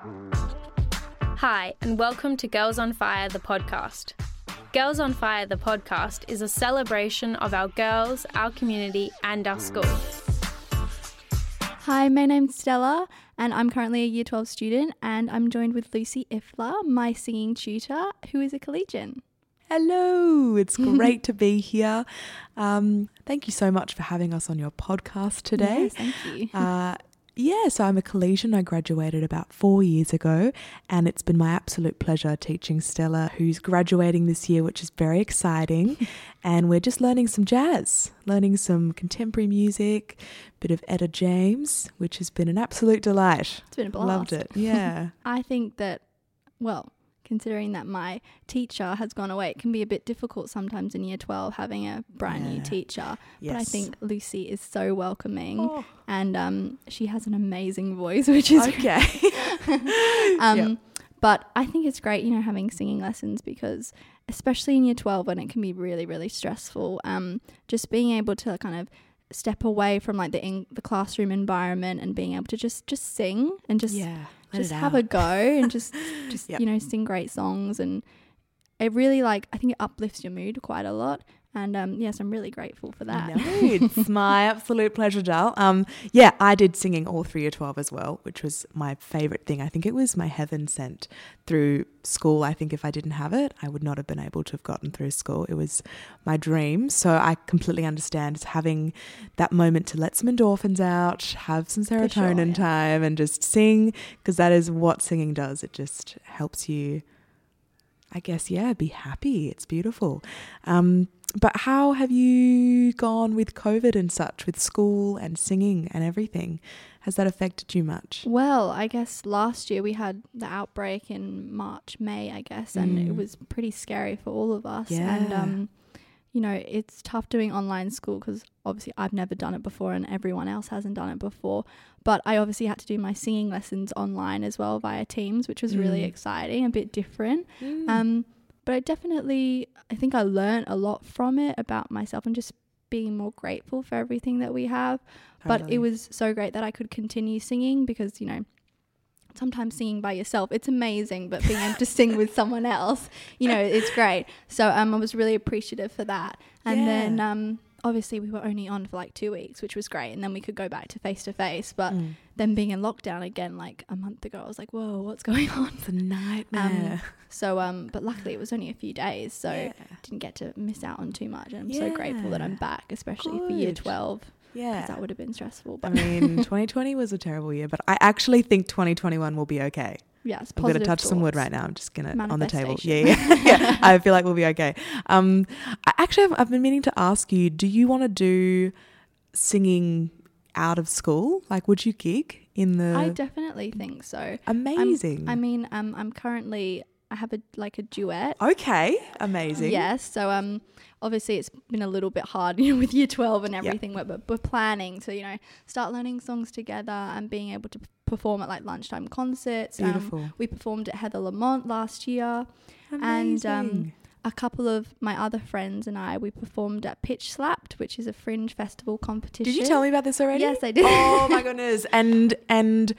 Hi, and welcome to Girls on Fire, the podcast. Girls on Fire, the podcast, is a celebration of our girls, our community, and our school. Hi, my name's Stella, and I'm currently a Year 12 student, and I'm joined with Lucy Ifla, my singing tutor, who is a collegian. Hello, it's great to be here. Um, thank you so much for having us on your podcast today. Yes, thank you. Uh, yeah, so I'm a collegian. I graduated about four years ago, and it's been my absolute pleasure teaching Stella, who's graduating this year, which is very exciting. and we're just learning some jazz, learning some contemporary music, bit of Etta James, which has been an absolute delight. It's been a blast. Loved it. Yeah. I think that, well, considering that my teacher has gone away, it can be a bit difficult sometimes in year 12 having a brand new teacher. yes. But I think Lucy is so welcoming Oh, and um, she has an amazing voice, which is okay. um, Yep. But I think it's great, you know, having singing lessons because, especially in year 12 when it can be really, really stressful, um, just being able to kind of step away from like the in- the classroom environment and being able to just just sing and just yeah. Let just have a go and just just Yep. you know sing great songs and it really like I think it uplifts your mood quite a lot and um yes I'm really grateful for that. No, it's my absolute pleasure, Dal. Um, yeah, I did singing all through year 12 as well, which was my favorite thing. I think it was my heaven sent through school. I think if I didn't have it, I would not have been able to have gotten through school. It was my dream. So I completely understand it's having that moment to let some endorphins out, have some sure, serotonin yeah. time, and just sing, because that is what singing does. It just helps you. I guess, yeah, be happy. It's beautiful. Um, but how have you gone with COVID and such, with school and singing and everything? Has that affected you much? Well, I guess last year we had the outbreak in March, May, I guess, and it Mm. was pretty scary for all of us. And Yeah. um, you know, it's tough doing online school because obviously I've never done it before and everyone else hasn't done it before. But I obviously had to do my singing lessons online as well via Teams, which was really Mm. exciting, a bit different. Mm. Um, but I definitely, I think I learned a lot from it about myself and just being more grateful for everything that we have. But it was so great that I could continue singing because, you know, sometimes singing by yourself, it's amazing, but being able to sing with someone else, you know, it's great. So um, I was really appreciative for that. And then um, obviously we were only on for like two weeks, which was great. And then we could go back to face to face. But Mm. then being in lockdown again, like a month ago, I was like, whoa, what's going on? It's a nightmare. So, um, but luckily it was only a few days. So yeah. didn't get to miss out on too much. And I'm so grateful that I'm back, especially for year 12, because yeah. that would have been stressful. But I mean, 2020 was a terrible year, but I actually think 2021 will be okay. yes, I'm going to positive touch some wood right now. I'm just going to on the table. Yeah, yeah. yeah. I feel like we'll be okay. Um, I actually, I've, I've been meaning to ask you: Do you want to do singing out of school? Like, would you gig in the? I definitely think so. amazing. I mean, um, I'm currently I have a like a duet. okay, amazing. Yes, so um, obviously it's been a little bit hard, you know, with year twelve and everything. But, but we're planning to, you know, start learning songs together and being able to perform at like lunchtime concerts. Um, Beautiful. we performed at Heather Lamont last year. and, um, A couple of my other friends and I, we performed at Pitch Slapped, which is a fringe festival competition. did you tell me about this already? Yes, I did. oh my goodness! And and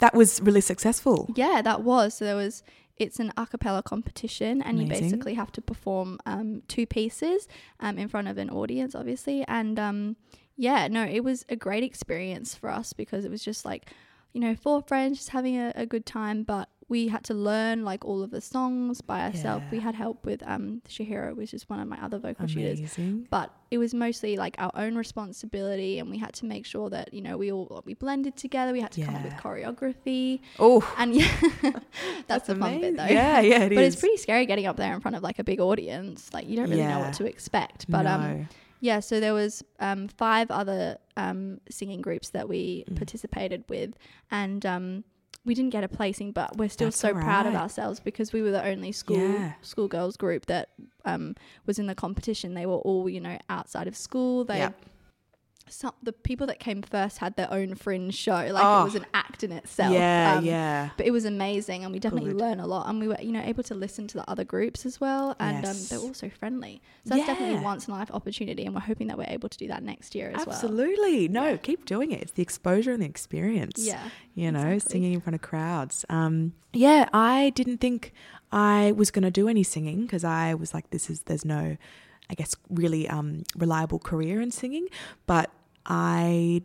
that was really successful. Yeah, that was. So there was. It's an a cappella competition, and you basically have to perform um, two pieces um, in front of an audience, obviously. And um, yeah, no, it was a great experience for us because it was just like, you know, four friends just having a, a good time. But we had to learn like all of the songs by ourselves. We had help with um, Shahira, which is one of my other vocal tutors. Amazing. But it was mostly like our own responsibility, and we had to make sure that you know we all we blended together. We had to come up with choreography. Oh, And yeah, that's, the fun bit though. Yeah, yeah, it is. but it's pretty scary getting up there in front of like a big audience. Like you don't really know what to expect. But um, yeah, so there was um five other um singing groups that we Mm. participated with, and um we didn't get a placing, but we're still That's so proud of ourselves because we were the only school Yeah. schoolgirls group that um was in the competition. They were all you know outside of school. They Yep. Some the people that came first had their own fringe show. Like Oh. it was an act in itself. yeah, Um, yeah. But it was amazing, and we definitely Good. learned a lot, and we were, you know, able to listen to the other groups as well, and Yes. um, they're also friendly. So that's definitely a once in a life opportunity, and we're hoping that we're able to do that next year as well. Absolutely. No, keep doing it. It's the exposure and the experience. Yeah. You know, exactly. singing in front of crowds. Um, yeah, I didn't think I was going to do any singing because I was like, this is, there's no, I guess, really um, reliable career in singing. But I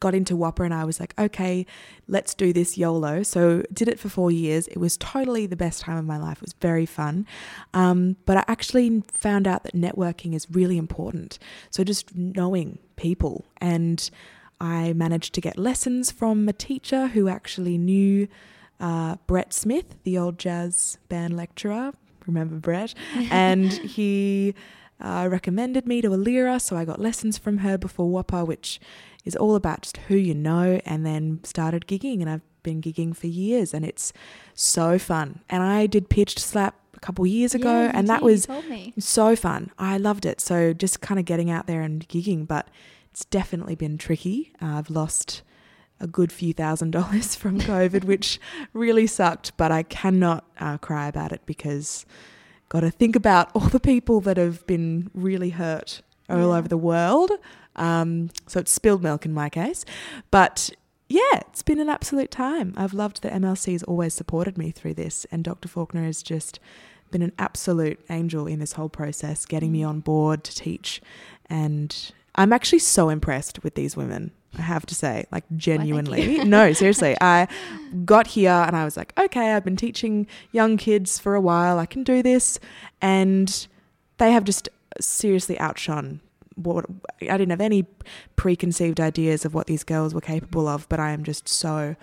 got into WAAPA and I was like, okay, let's do this YOLO. So did it for four years. It was totally the best time of my life. It was very fun. Um, but I actually found out that networking is really important. So just knowing people and I managed to get lessons from a teacher who actually knew uh, Brett Smith, the old jazz band lecturer. Remember Brett? and he uh, recommended me to Alira, so I got lessons from her before WAAPA, which is all about just who you know, and then started gigging, and I've been gigging for years, and it's so fun. And I did pitched slap a couple years ago, Yeah, and that was so fun. I loved it. So just kind of getting out there and gigging, but it's definitely been tricky. Uh, I've lost a good few thousand dollars from COVID, which really sucked, but I cannot uh, cry about it because got to think about all the people that have been really hurt all Yeah. over the world. Um, so it's spilled milk in my case. But yeah, it's been an absolute time. I've loved that MLC has always supported me through this, and Dr. Faulkner has just been an absolute angel in this whole process, getting me on board to teach. And I'm actually so impressed with these women, I have to say, like genuinely. no, seriously. I got here and I was like, okay, I've been teaching young kids for a while, I can do this. And they have just seriously outshone what I didn't have any preconceived ideas of what these girls were capable of, but I am just so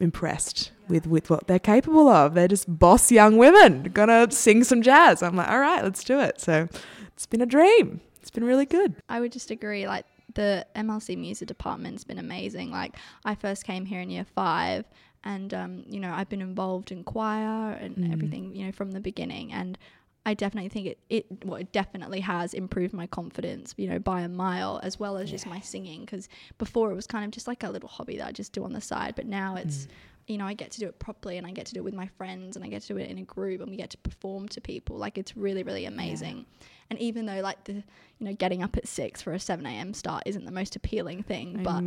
impressed with with what they're capable of. They're just boss young women gonna sing some jazz. I'm like, all right, let's do it. So it's been a dream. It's been really good. I would just agree. Like the MLC music department's been amazing. Like I first came here in year five, and um, you know I've been involved in choir and Mm. everything. You know from the beginning, and I definitely think it it well it definitely has improved my confidence. You know by a mile, as well as just my singing. Because before it was kind of just like a little hobby that I just do on the side, but now it's. You know, I get to do it properly and I get to do it with my friends and I get to do it in a group and we get to perform to people. Like, it's really, really amazing. And even though, like, the, you know, getting up at six for a 7 a.m. start isn't the most appealing thing, but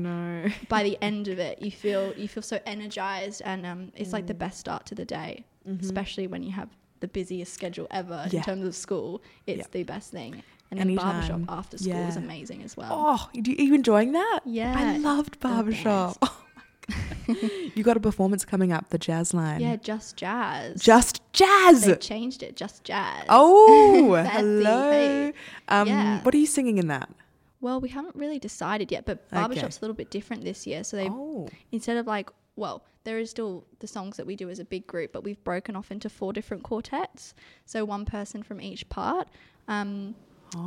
by the end of it, you feel you feel so energized, and um, it's like the Mm. best start to the day, especially when you have the busiest schedule ever. Yeah. in terms of school. It's Yeah. the best thing, and then Anytime. barbershop after school is amazing as well. Oh, are you enjoying that? Yeah, I loved barbershop. Oh you got a performance coming up, the jazz line. yeah, just jazz. Just jazz. they changed it, just jazz. Oh, hello. Um, Yeah. What are you singing in that? Well, we haven't really decided yet, but Okay. barbershop's a little bit different this year. So they Oh, instead of like well there is still the songs that we do as a big group but we've broken off into four different quartets so one person from each part um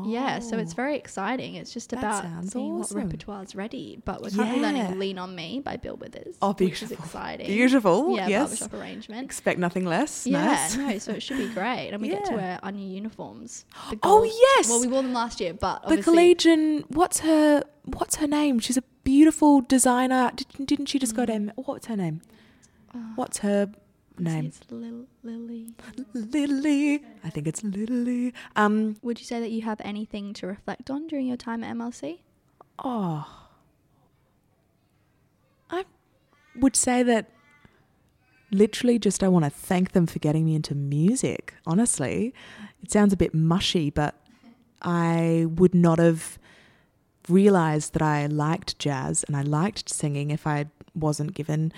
yeah so it's very exciting it's just Oh. That about seeing awesome. what repertoire's ready but we're currently Yeah. learning lean on me by bill withers Oh, which is exciting beautiful. yeah yes. barbershop arrangement Expect nothing less. yeah, Nice. no, so it should be great, and we get to wear our new uniforms. Oh, yes! Well, we wore them last year, but The collegian. What's her? What's her name? She's a beautiful designer. Did, didn't she just go to? M- What's her name? uh, What's her I wanna say name? It's Lil- Lily. Lily. I think it's Lily. Um. Would you say that you have anything to reflect on during your time at MLC? Oh. I would say that literally just I want to thank them for getting me into music. Honestly, it sounds a bit mushy, but I would not have realized that I liked jazz and I liked singing if I wasn't given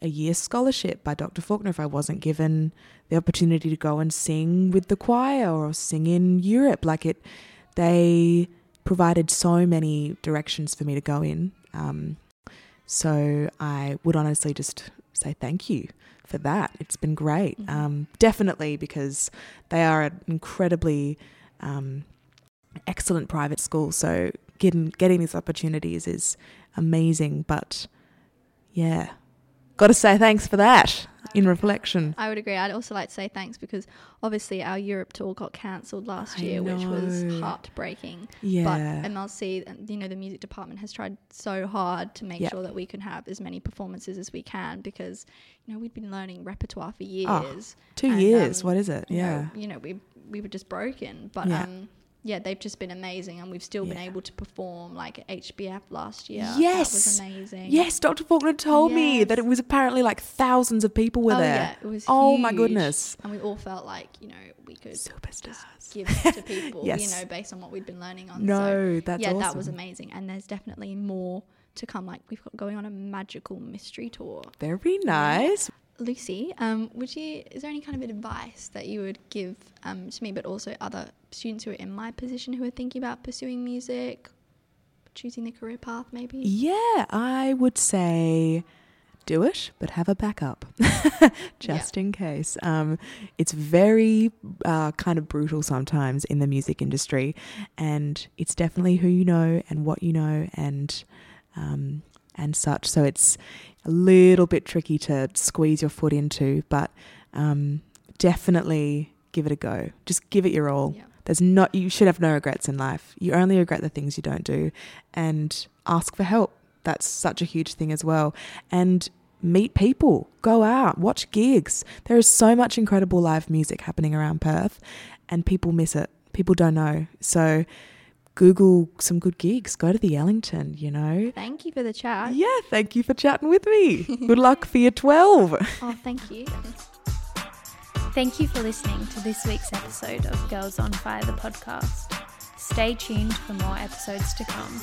a year scholarship by Dr. Faulkner, if I wasn't given the opportunity to go and sing with the choir or sing in Europe. Like it, they provided so many directions for me to go in. Um, so I would honestly just say thank you for that. It's been great. Mhm. Um, definitely because they are an incredibly um, excellent private school. So getting getting these opportunities is amazing. But yeah, got to say thanks for that. in reflection. I would agree. I'd also like to say thanks because obviously our Europe tour got cancelled last I year, which was heartbreaking. Yeah. But MLC, you know, the music department has tried so hard to make Yeah. sure that we can have as many performances as we can because, you know, we'd been learning repertoire for years. Oh, Two and, years. um, what is it? you know- Yeah. you know, we we were just broken. But Yeah. um, yeah, they've just been amazing, and we've still been able to perform like HBF last year. Yes. that was amazing. Yes, Dr. Faulkner told me that it was apparently like thousands of people were oh there. yeah, it was. Oh my goodness. And we all felt like you know we could Superstars. give to people, Yes. you know, based on what we'd been learning on. so, No, that's yeah, awesome. that was amazing. And there's definitely more to come. Like we've got going on a magical mystery tour. Very nice. Lucy, um, would you? Is there any kind of advice that you would give um, to me, but also other students who are in my position who are thinking about pursuing music, choosing the career path, maybe? Yeah, I would say do it, but have a backup just in case. Um, it's very uh, kind of brutal sometimes in the music industry, and it's definitely who you know and what you know and um, and such. So it's a little bit tricky to squeeze your foot into, but um, definitely give it a go. Just give it your all. Yeah. There's not you should have no regrets in life. You only regret the things you don't do and ask for help. That's such a huge thing as well. And meet people, go out, watch gigs. There is so much incredible live music happening around Perth and people miss it. People don't know. So Google some good gigs. Go to the Ellington, you know. Thank you for the chat. Yeah, thank you for chatting with me. Good luck for your 12. Oh, thank you. Thank you for listening to this week's episode of Girls on Fire, the podcast. Stay tuned for more episodes to come.